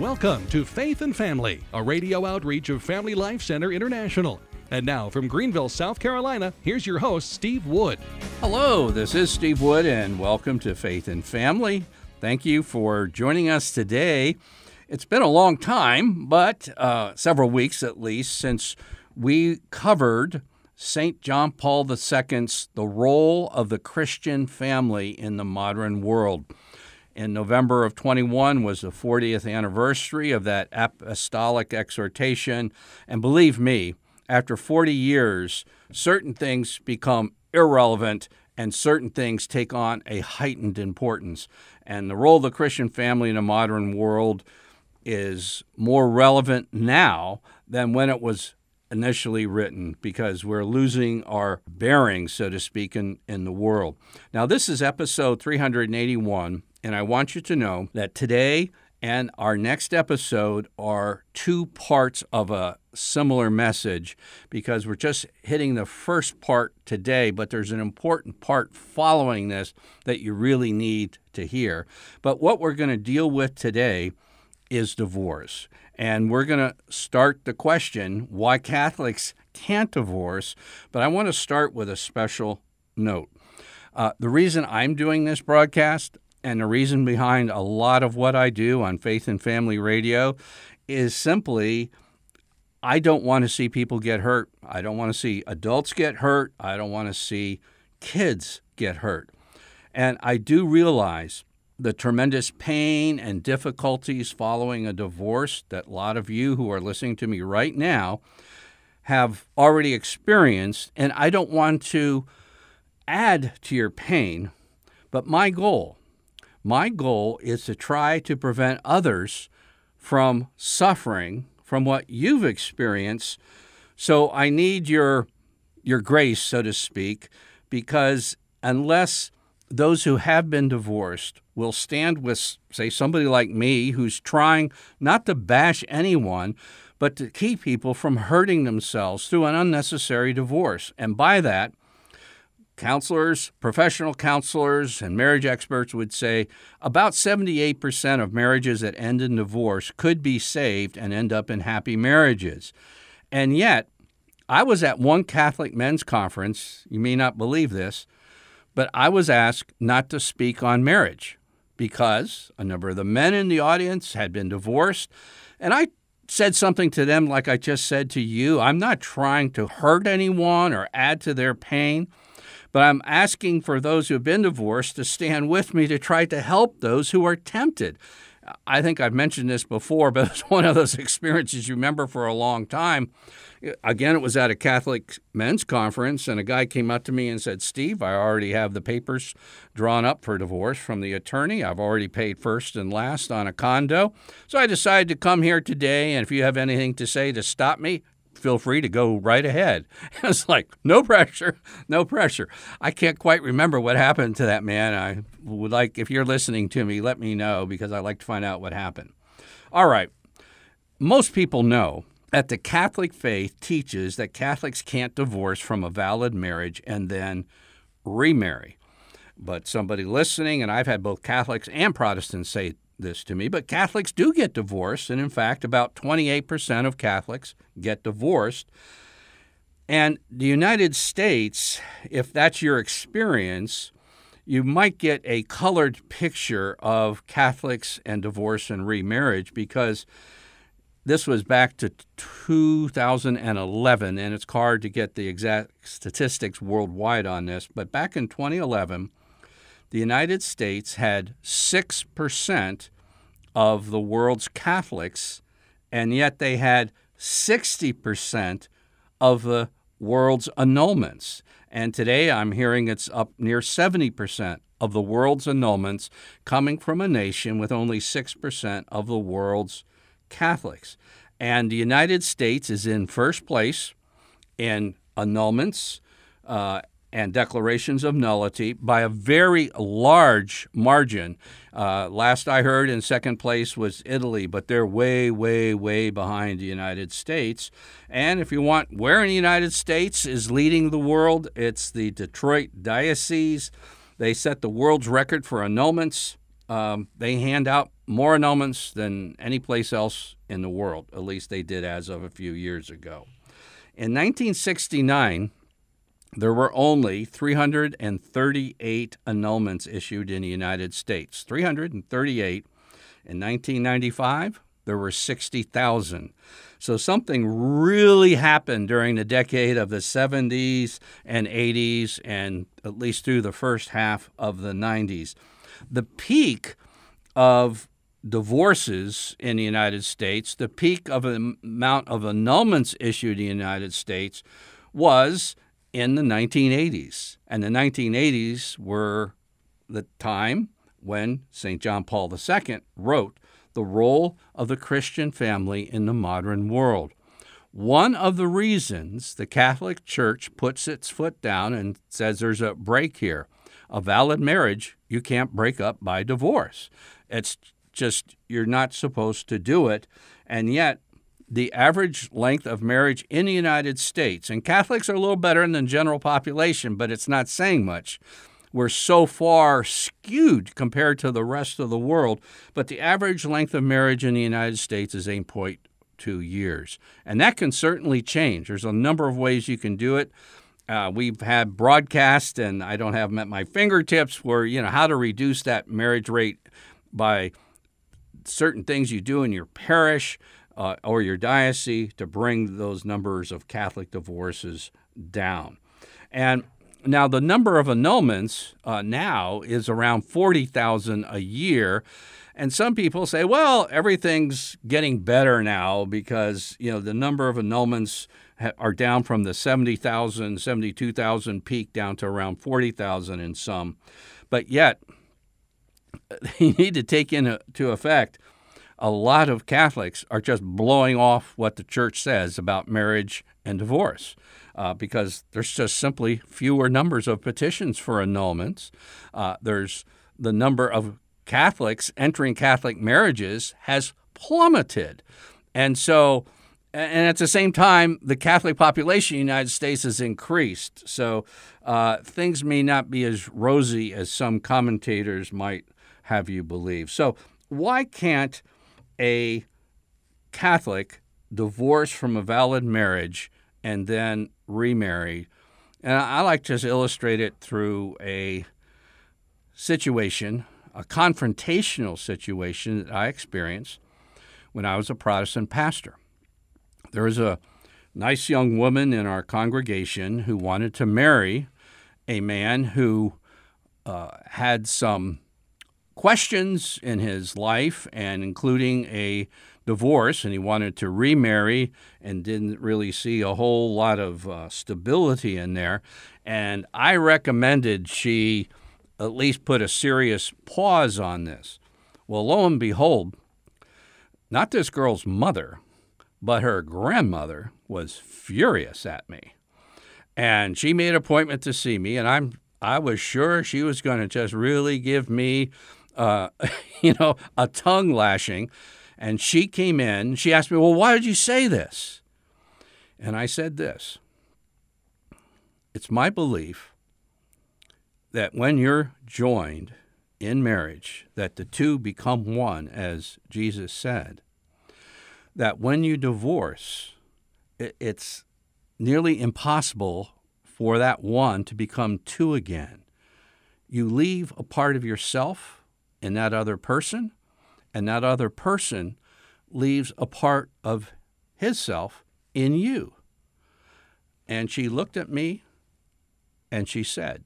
Welcome to Faith and Family, a radio outreach of Family Life Center International. And now from Greenville, South Carolina, here's your host, Steve Wood. Hello, this is Steve Wood, and welcome to Faith and Family. Thank you for joining us today. It's been a long time, but uh, several weeks at least, since we covered St. John Paul II's The Role of the Christian Family in the Modern World. In November of 21 was the 40th anniversary of that apostolic exhortation. And believe me, after 40 years, certain things become irrelevant and certain things take on a heightened importance. And the role of the Christian family in a modern world is more relevant now than when it was initially written because we're losing our bearings, so to speak, in, in the world. Now, this is episode 381, and I want you to know that today and our next episode are two parts of a similar message because we're just hitting the first part today, but there's an important part following this that you really need to hear. But what we're going to deal with today is divorce. And we're going to start the question why Catholics can't divorce. But I want to start with a special note. Uh, the reason I'm doing this broadcast, and the reason behind a lot of what I do on Faith and Family Radio is simply I don't want to see people get hurt. I don't want to see adults get hurt. I don't want to see kids get hurt. And I do realize the tremendous pain and difficulties following a divorce that a lot of you who are listening to me right now have already experienced. And I don't want to add to your pain, but my goal my goal is to try to prevent others from suffering from what you've experienced. So I need your your grace, so to speak, because unless those who have been divorced will stand with, say, somebody like me who's trying not to bash anyone, but to keep people from hurting themselves through an unnecessary divorce. And by that, Counselors, professional counselors, and marriage experts would say about 78% of marriages that end in divorce could be saved and end up in happy marriages. And yet, I was at one Catholic men's conference. You may not believe this, but I was asked not to speak on marriage because a number of the men in the audience had been divorced. And I said something to them like I just said to you. I'm not trying to hurt anyone or add to their pain. But I'm asking for those who have been divorced to stand with me to try to help those who are tempted. I think I've mentioned this before, but it's one of those experiences you remember for a long time. Again, it was at a Catholic men's conference, and a guy came up to me and said, Steve, I already have the papers drawn up for divorce from the attorney. I've already paid first and last on a condo. So I decided to come here today, and if you have anything to say to stop me, feel free to go right ahead. it's like, no pressure, no pressure. I can't quite remember what happened to that man. I would like, if you're listening to me, let me know because I'd like to find out what happened. All right. Most people know that the Catholic faith teaches that Catholics can't divorce from a valid marriage and then remarry. But somebody listening, and I've had both Catholics and Protestants say this to me, but Catholics do get divorced. And in fact, about 28% of Catholics get divorced. And the United States, if that's your experience, you might get a colored picture of Catholics and divorce and remarriage because this was back to 2011, and it's hard to get the exact statistics worldwide on this. But back in 2011, the United States had 6% of the world's Catholics, and yet they had 60% of the world's annulments. And today I'm hearing it's up near 70% of the world's annulments coming from a nation with only 6% of the world's Catholics. And the United States is in first place in annulments uh, and declarations of nullity by a very large margin. Uh, last I heard, in second place was Italy, but they're way, way, way behind the United States. And if you want, where in the United States is leading the world? It's the Detroit Diocese. They set the world's record for annulments. Um, they hand out more annulments than any place else in the world. At least they did as of a few years ago. In 1969, there were only 338 annulments issued in the United States. 338. In 1995, there were 60,000. So something really happened during the decade of the 70s and 80s, and at least through the first half of the 90s. The peak of divorces in the United States, the peak of the amount of annulments issued in the United States was in the 1980s. And the 1980s were the time when St. John Paul II wrote the role of the Christian family in the modern world. One of the reasons the Catholic Church puts its foot down and says there's a break here. A valid marriage you can't break up by divorce. It's just you're not supposed to do it. And yet, the average length of marriage in the United States, and Catholics are a little better than the general population, but it's not saying much. We're so far skewed compared to the rest of the world, but the average length of marriage in the United States is 8.2 years. And that can certainly change. There's a number of ways you can do it. Uh, we've had broadcasts, and I don't have them at my fingertips, where, you know, how to reduce that marriage rate by certain things you do in your parish uh, or your diocese to bring those numbers of Catholic divorces down. And now the number of annulments uh, now is around 40,000 a year. And some people say, well, everything's getting better now because, you know, the number of annulments are down from the 70,000, 72,000 peak down to around 40,000 in some. But yet, you need to take into effect a lot of Catholics are just blowing off what the church says about marriage and divorce. Uh, because there's just simply fewer numbers of petitions for annulments. Uh, there's the number of Catholics entering Catholic marriages has plummeted. And so, and at the same time, the Catholic population in the United States has increased. So uh, things may not be as rosy as some commentators might have you believe. So, why can't a Catholic divorce from a valid marriage and then remarry? And I like to illustrate it through a situation, a confrontational situation that I experienced when I was a Protestant pastor. There was a nice young woman in our congregation who wanted to marry a man who uh, had some questions in his life, and including a divorce, and he wanted to remarry and didn't really see a whole lot of uh, stability in there. And I recommended she at least put a serious pause on this. Well, lo and behold, not this girl's mother, but her grandmother was furious at me. And she made an appointment to see me, and I'm I was sure she was going to just really give me uh, you know, a tongue lashing. And she came in. She asked me, Well, why did you say this? And I said this It's my belief that when you're joined in marriage, that the two become one, as Jesus said, that when you divorce, it's nearly impossible for that one to become two again. You leave a part of yourself in that other person, and that other person leaves a part of his self in you. And she looked at me and she said,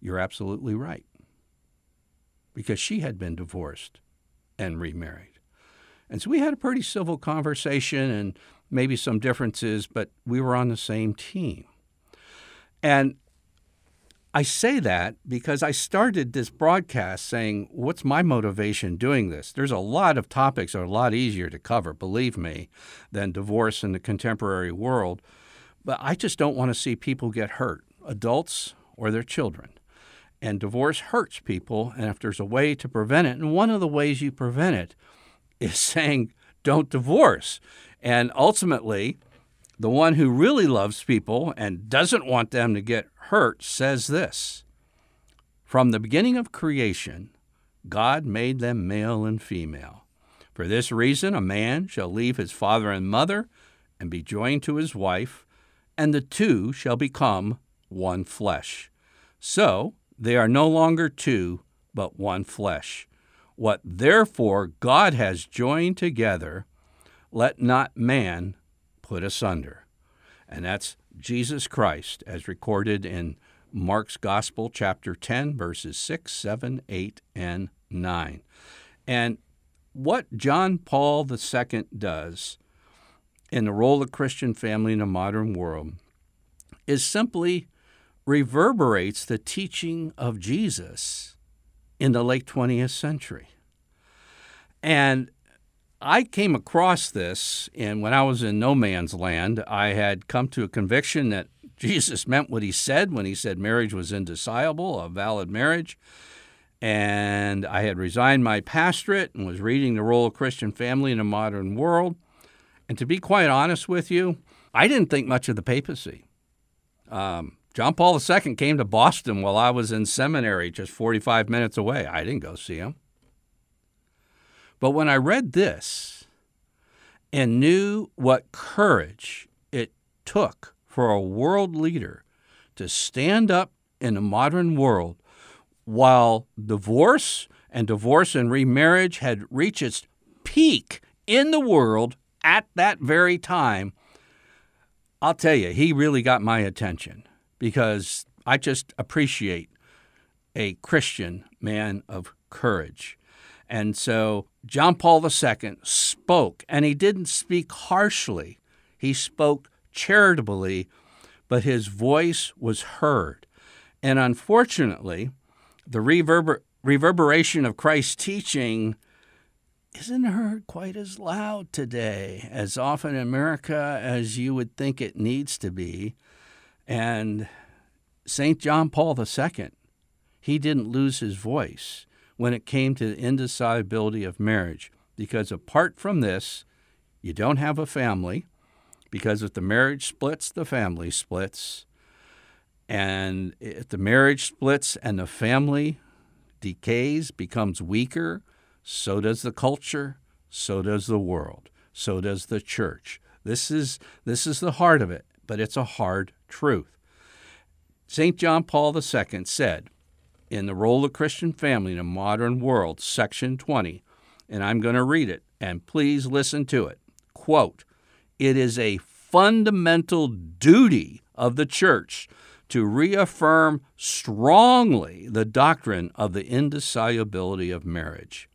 You're absolutely right. Because she had been divorced and remarried. And so we had a pretty civil conversation and maybe some differences, but we were on the same team. And I say that because I started this broadcast saying, What's my motivation doing this? There's a lot of topics that are a lot easier to cover, believe me, than divorce in the contemporary world. But I just don't want to see people get hurt, adults or their children. And divorce hurts people. And if there's a way to prevent it, and one of the ways you prevent it is saying, Don't divorce. And ultimately, the one who really loves people and doesn't want them to get hurt says this From the beginning of creation, God made them male and female. For this reason, a man shall leave his father and mother and be joined to his wife, and the two shall become one flesh. So they are no longer two, but one flesh. What therefore God has joined together, let not man put asunder. And that's Jesus Christ, as recorded in Mark's Gospel, chapter 10, verses 6, 7, 8, and 9. And what John Paul II does in the role of Christian family in a modern world is simply reverberates the teaching of Jesus in the late 20th century. And I came across this, and when I was in no man's land, I had come to a conviction that Jesus meant what he said when he said marriage was indissoluble, a valid marriage. And I had resigned my pastorate and was reading the role of Christian family in a modern world. And to be quite honest with you, I didn't think much of the papacy. Um, John Paul II came to Boston while I was in seminary, just 45 minutes away. I didn't go see him. But when I read this and knew what courage it took for a world leader to stand up in the modern world while divorce and divorce and remarriage had reached its peak in the world at that very time, I'll tell you, he really got my attention because I just appreciate a Christian man of courage. And so John Paul II spoke, and he didn't speak harshly, he spoke charitably, but his voice was heard. And unfortunately, the reverber- reverberation of Christ's teaching isn't heard quite as loud today, as often in America as you would think it needs to be. And St. John Paul II, he didn't lose his voice when it came to the indissolubility of marriage. Because apart from this, you don't have a family, because if the marriage splits, the family splits. And if the marriage splits and the family decays, becomes weaker, so does the culture, so does the world, so does the church. This is, this is the heart of it, but it's a hard truth. St. John Paul II said, in the role of Christian family in a modern world, section 20, and I'm going to read it, and please listen to it. Quote, it is a fundamental duty of the church to reaffirm strongly the doctrine of the indissolubility of marriage.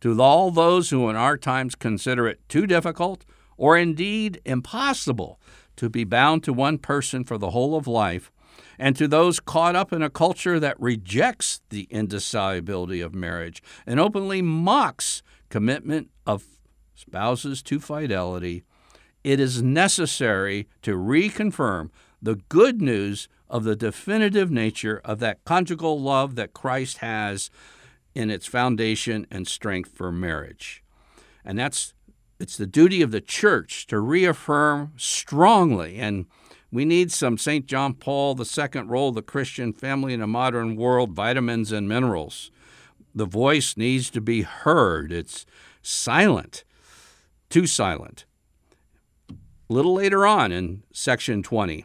To all those who in our times consider it too difficult or indeed impossible to be bound to one person for the whole of life, and to those caught up in a culture that rejects the indissolubility of marriage and openly mocks commitment of spouses to fidelity, it is necessary to reconfirm the good news of the definitive nature of that conjugal love that Christ has in its foundation and strength for marriage. And that's it's the duty of the church to reaffirm strongly and we need some St. John Paul II role the Christian family in a modern world, vitamins and minerals. The voice needs to be heard. It's silent, too silent. A little later on in section 20,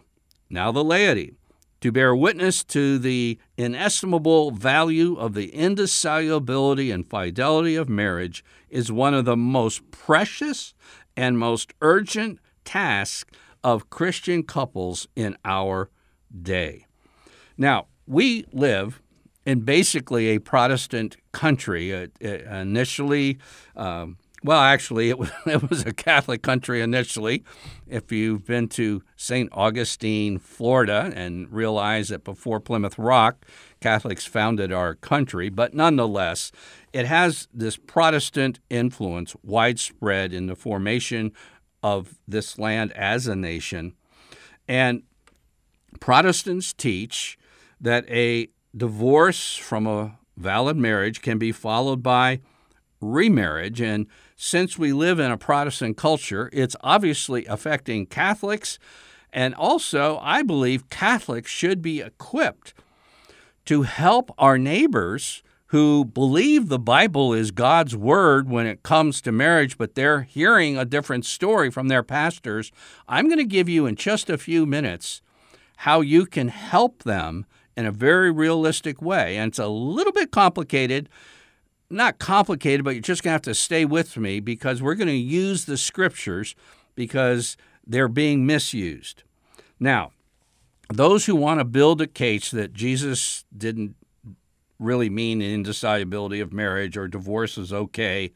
now the laity, to bear witness to the inestimable value of the indissolubility and fidelity of marriage is one of the most precious and most urgent tasks of Christian couples in our day. Now, we live in basically a Protestant country. Uh, uh, initially, um, well, actually, it was, it was a Catholic country initially. If you've been to St. Augustine, Florida, and realize that before Plymouth Rock, Catholics founded our country, but nonetheless, it has this Protestant influence widespread in the formation of this land as a nation. And Protestants teach that a divorce from a valid marriage can be followed by remarriage. And since we live in a Protestant culture, it's obviously affecting Catholics. And also, I believe Catholics should be equipped to help our neighbors who believe the Bible is God's word when it comes to marriage, but they're hearing a different story from their pastors, I'm going to give you in just a few minutes how you can help them in a very realistic way. And it's a little bit complicated. Not complicated, but you're just going to have to stay with me because we're going to use the scriptures because they're being misused. Now, those who want to build a case that Jesus didn't really mean indissolubility of marriage or divorce is okay,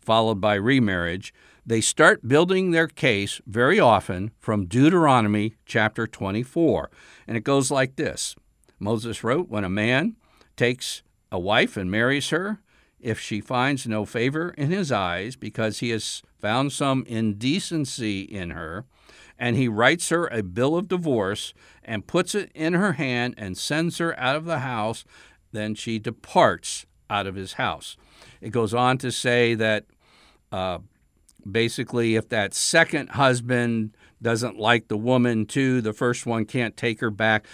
followed by remarriage, they start building their case very often from Deuteronomy chapter 24. And it goes like this Moses wrote, When a man takes a wife and marries her, if she finds no favor in his eyes because he has found some indecency in her, and he writes her a bill of divorce and puts it in her hand and sends her out of the house, then she departs out of his house. It goes on to say that uh, basically, if that second husband doesn't like the woman too, the first one can't take her back.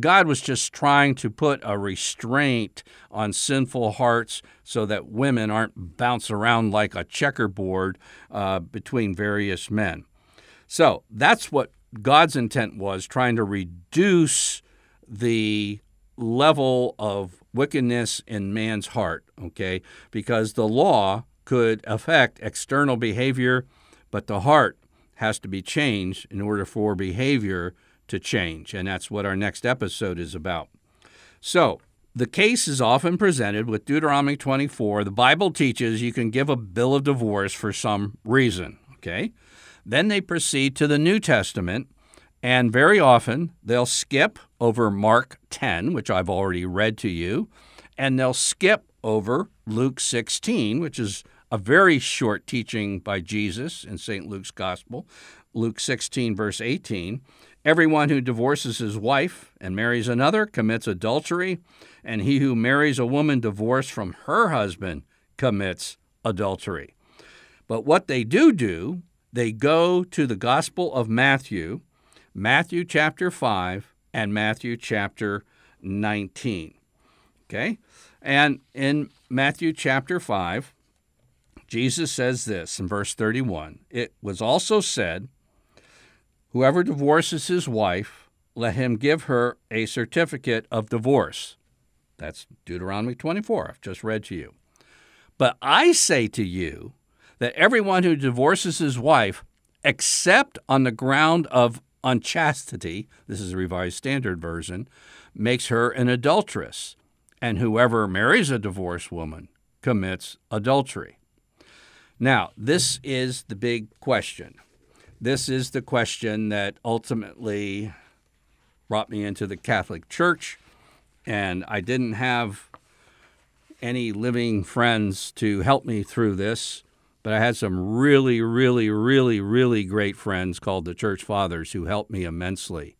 God was just trying to put a restraint on sinful hearts so that women aren't bouncing around like a checkerboard uh, between various men. So that's what God's intent was trying to reduce the level of wickedness in man's heart, okay? Because the law could affect external behavior, but the heart has to be changed in order for behavior to change. And that's what our next episode is about. So, the case is often presented with Deuteronomy 24. The Bible teaches you can give a bill of divorce for some reason, okay? Then they proceed to the New Testament, and very often they'll skip over Mark 10, which I've already read to you, and they'll skip over Luke 16, which is a very short teaching by Jesus in St. Luke's Gospel, Luke 16, verse 18. Everyone who divorces his wife and marries another commits adultery, and he who marries a woman divorced from her husband commits adultery. But what they do do they go to the Gospel of Matthew, Matthew chapter 5, and Matthew chapter 19. Okay? And in Matthew chapter 5, Jesus says this in verse 31 It was also said, Whoever divorces his wife, let him give her a certificate of divorce. That's Deuteronomy 24, I've just read to you. But I say to you, that everyone who divorces his wife, except on the ground of unchastity, this is a Revised Standard Version, makes her an adulteress, and whoever marries a divorced woman commits adultery. Now, this is the big question. This is the question that ultimately brought me into the Catholic Church, and I didn't have any living friends to help me through this. But I had some really, really, really, really great friends called the Church Fathers who helped me immensely.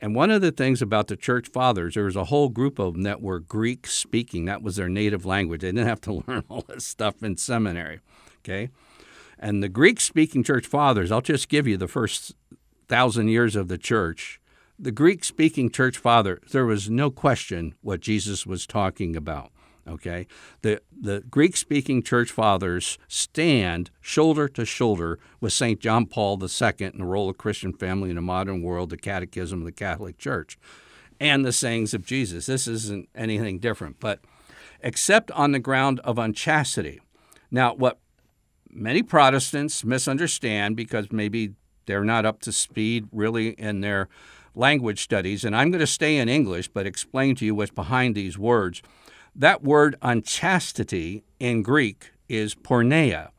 And one of the things about the Church Fathers, there was a whole group of them that were Greek speaking. That was their native language. They didn't have to learn all this stuff in seminary. Okay? And the Greek speaking Church Fathers, I'll just give you the first thousand years of the church. The Greek speaking Church Father, there was no question what Jesus was talking about. Okay, the the Greek speaking church fathers stand shoulder to shoulder with Saint John Paul II in the role of Christian family in the modern world, the Catechism of the Catholic Church, and the sayings of Jesus. This isn't anything different, but except on the ground of unchastity. Now, what many Protestants misunderstand because maybe they're not up to speed really in their language studies, and I'm going to stay in English but explain to you what's behind these words that word unchastity in Greek is porneia,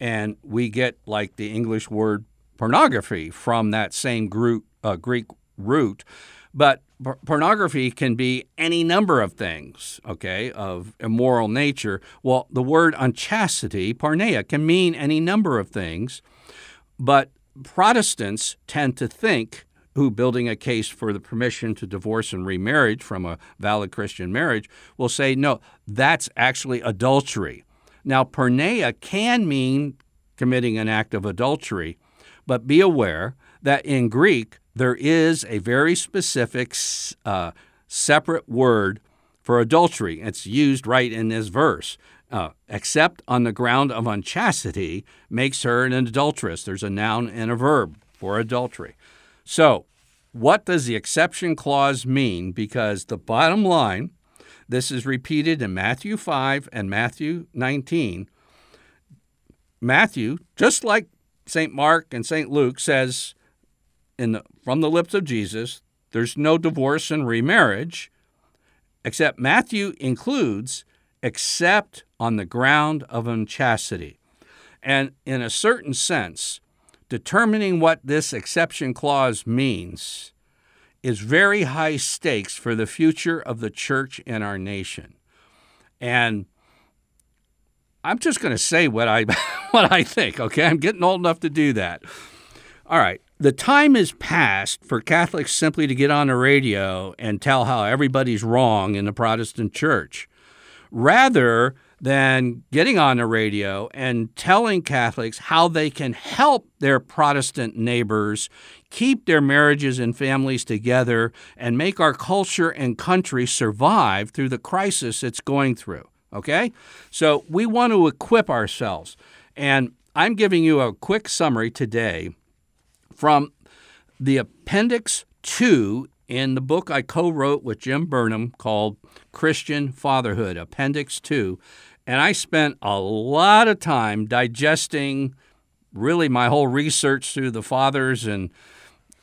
and we get like the English word pornography from that same Greek, uh, Greek root. But pornography can be any number of things, okay, of immoral nature. Well, the word unchastity, porneia, can mean any number of things, but Protestants tend to think who, building a case for the permission to divorce and remarriage from a valid Christian marriage, will say, no, that's actually adultery. Now, porneia can mean committing an act of adultery, but be aware that in Greek, there is a very specific uh, separate word for adultery. It's used right in this verse. Uh, except on the ground of unchastity makes her an adulteress. There's a noun and a verb for adultery. So, what does the exception clause mean? Because the bottom line, this is repeated in Matthew 5 and Matthew 19. Matthew, just like St. Mark and St. Luke, says the, from the lips of Jesus, there's no divorce and remarriage, except Matthew includes except on the ground of unchastity. And in a certain sense, determining what this exception clause means is very high stakes for the future of the church in our nation. And I'm just going to say what I what I think, okay? I'm getting old enough to do that. All right. The time is past for Catholics simply to get on the radio and tell how everybody's wrong in the Protestant church. Rather than getting on the radio and telling Catholics how they can help their Protestant neighbors keep their marriages and families together and make our culture and country survive through the crisis it's going through. Okay? So we want to equip ourselves. And I'm giving you a quick summary today from the Appendix 2 in the book I co wrote with Jim Burnham called Christian Fatherhood, Appendix 2. And I spent a lot of time digesting really my whole research through the fathers and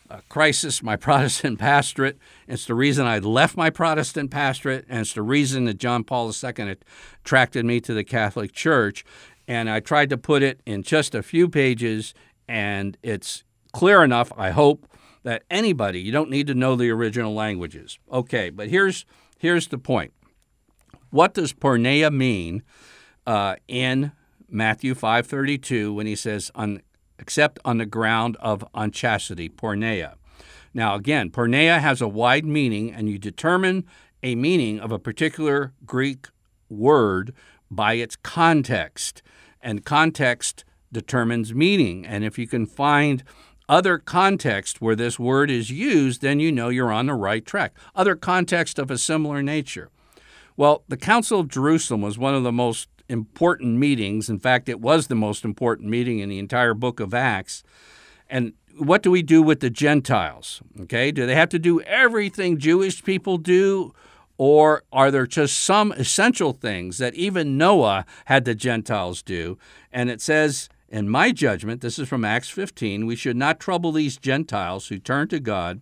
uh, crisis, my Protestant pastorate. It's the reason I left my Protestant pastorate, and it's the reason that John Paul II attracted me to the Catholic Church. And I tried to put it in just a few pages, and it's clear enough, I hope, that anybody, you don't need to know the original languages. Okay, but here's, here's the point. What does porneia mean uh, in Matthew 5.32 when he says, on, except on the ground of unchastity, porneia? Now, again, porneia has a wide meaning, and you determine a meaning of a particular Greek word by its context. And context determines meaning. And if you can find other context where this word is used, then you know you're on the right track. Other context of a similar nature. Well, the Council of Jerusalem was one of the most important meetings. In fact, it was the most important meeting in the entire book of Acts. And what do we do with the Gentiles? Okay, do they have to do everything Jewish people do? Or are there just some essential things that even Noah had the Gentiles do? And it says in my judgment, this is from Acts 15, we should not trouble these Gentiles who turn to God,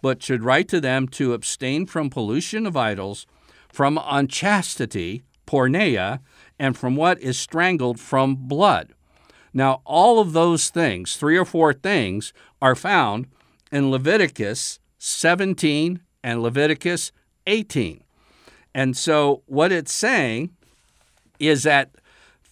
but should write to them to abstain from pollution of idols, from unchastity, porneia, and from what is strangled from blood. Now, all of those things, three or four things, are found in Leviticus 17 and Leviticus 18. And so, what it's saying is that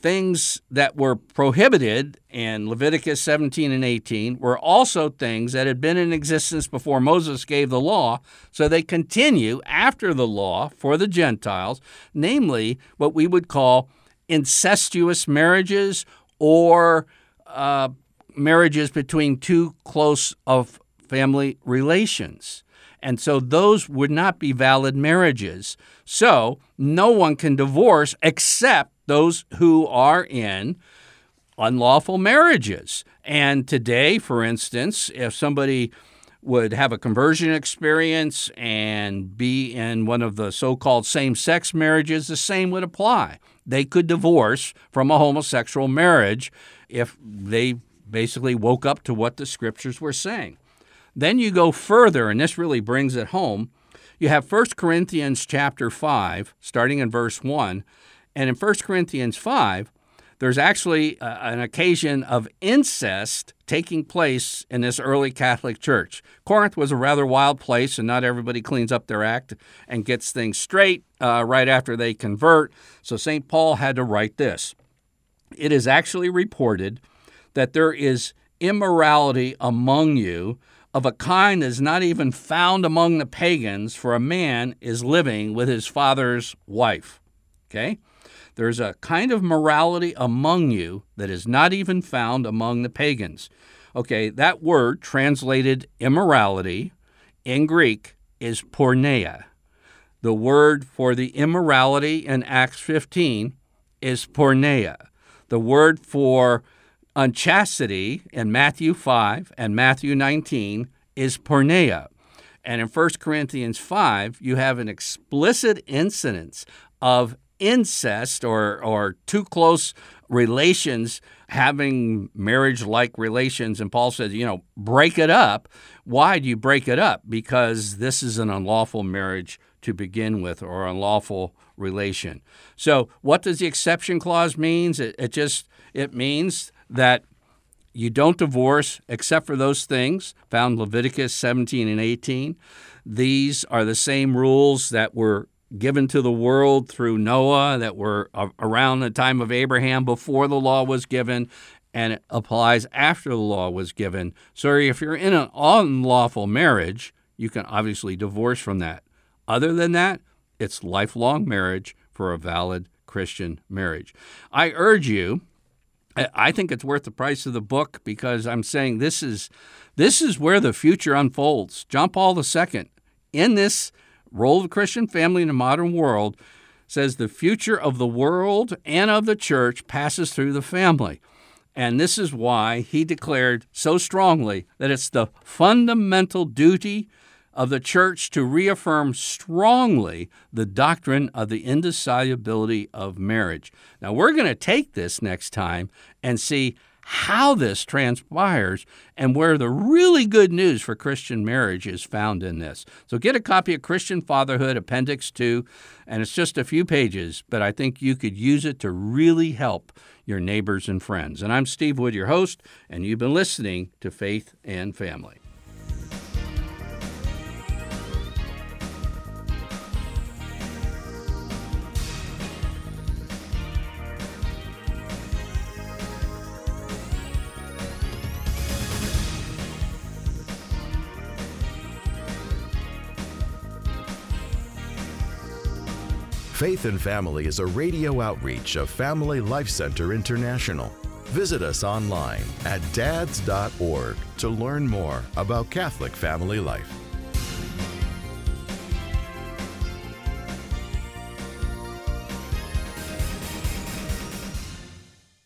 things that were prohibited in Leviticus 17 and 18 were also things that had been in existence before Moses gave the law, so they continue after the law for the Gentiles, namely what we would call incestuous marriages or uh, marriages between two close of family relations. And so those would not be valid marriages. So no one can divorce except those who are in unlawful marriages. And today, for instance, if somebody would have a conversion experience and be in one of the so called same sex marriages, the same would apply. They could divorce from a homosexual marriage if they basically woke up to what the scriptures were saying. Then you go further, and this really brings it home. You have 1 Corinthians chapter 5, starting in verse 1, and in 1 Corinthians 5, there's actually uh, an occasion of incest taking place in this early Catholic church. Corinth was a rather wild place, and not everybody cleans up their act and gets things straight uh, right after they convert. So St. Paul had to write this. It is actually reported that there is immorality among you of a kind that is not even found among the pagans, for a man is living with his father's wife. Okay? There's a kind of morality among you that is not even found among the pagans. Okay, that word translated immorality in Greek is porneia. the word for the immorality in Acts 15 is porneia. The word for unchastity in Matthew 5 and Matthew 19 is porneia. And in 1 Corinthians 5, you have an explicit incidence of incest or, or too close relations having marriage like relations. And Paul says, you know, break it up. Why do you break it up? Because this is an unlawful marriage to begin with or unlawful relation. So what does the exception clause means? It, it just it means that you don't divorce except for those things found Leviticus 17 and 18. These are the same rules that were given to the world through Noah, that were around the time of Abraham before the law was given, and it applies after the law was given. So if you're in an unlawful marriage, you can obviously divorce from that. Other than that, it's lifelong marriage for a valid Christian marriage. I urge you I think it's worth the price of the book because I'm saying this is this is where the future unfolds. John Paul II, in this role of the Christian family in the modern world, says the future of the world and of the church passes through the family. And this is why he declared so strongly that it's the fundamental duty of the church to reaffirm strongly the doctrine of the indissolubility of marriage. Now, we're going to take this next time and see how this transpires and where the really good news for Christian marriage is found in this. So get a copy of Christian Fatherhood Appendix 2, and it's just a few pages, but I think you could use it to really help your neighbors and friends. And I'm Steve Wood, your host, and you've been listening to Faith and Family. Faith and Family is a radio outreach of Family Life Center International. Visit us online at dads.org to learn more about Catholic family life.